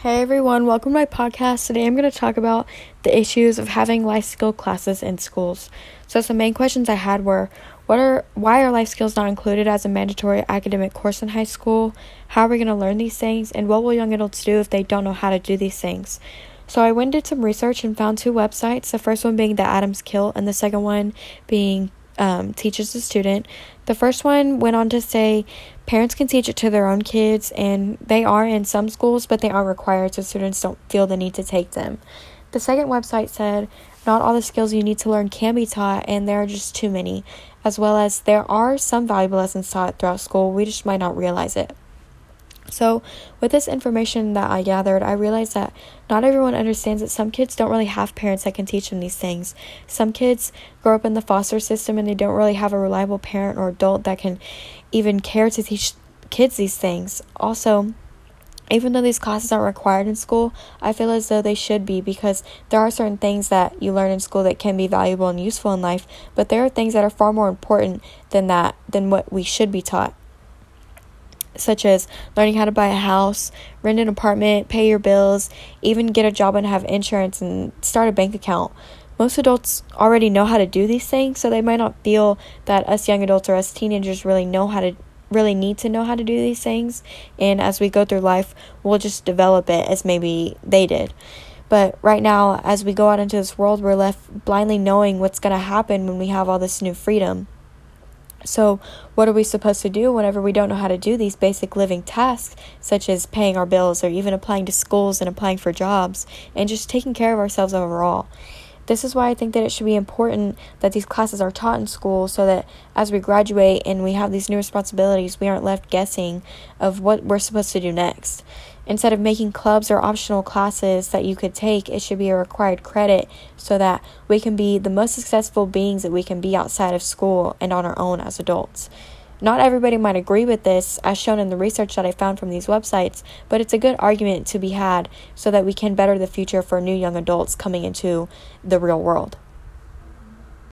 Hey everyone, welcome to my podcast. Today I'm going to talk about the issues of having life skill classes in schools. So some main questions I had were what are why are life skills not included as a mandatory academic course in high school? How are we going to learn these things and what will young adults do if they don't know how to do these things? So I went did some research and found two websites. The first one being the Adams Kill and the second one being um, teaches the student. The first one went on to say parents can teach it to their own kids, and they are in some schools, but they aren't required, so students don't feel the need to take them. The second website said not all the skills you need to learn can be taught, and there are just too many, as well as there are some valuable lessons taught throughout school, we just might not realize it. So, with this information that I gathered, I realized that not everyone understands that some kids don't really have parents that can teach them these things. Some kids grow up in the foster system and they don't really have a reliable parent or adult that can even care to teach kids these things. Also, even though these classes aren't required in school, I feel as though they should be because there are certain things that you learn in school that can be valuable and useful in life, but there are things that are far more important than that, than what we should be taught such as learning how to buy a house, rent an apartment, pay your bills, even get a job and have insurance and start a bank account. Most adults already know how to do these things, so they might not feel that us young adults or us teenagers really know how to really need to know how to do these things. And as we go through life, we'll just develop it as maybe they did. But right now, as we go out into this world, we're left blindly knowing what's going to happen when we have all this new freedom. So, what are we supposed to do whenever we don't know how to do these basic living tasks, such as paying our bills or even applying to schools and applying for jobs and just taking care of ourselves overall? This is why I think that it should be important that these classes are taught in school so that as we graduate and we have these new responsibilities, we aren't left guessing of what we're supposed to do next. Instead of making clubs or optional classes that you could take, it should be a required credit so that we can be the most successful beings that we can be outside of school and on our own as adults. Not everybody might agree with this, as shown in the research that I found from these websites, but it's a good argument to be had so that we can better the future for new young adults coming into the real world.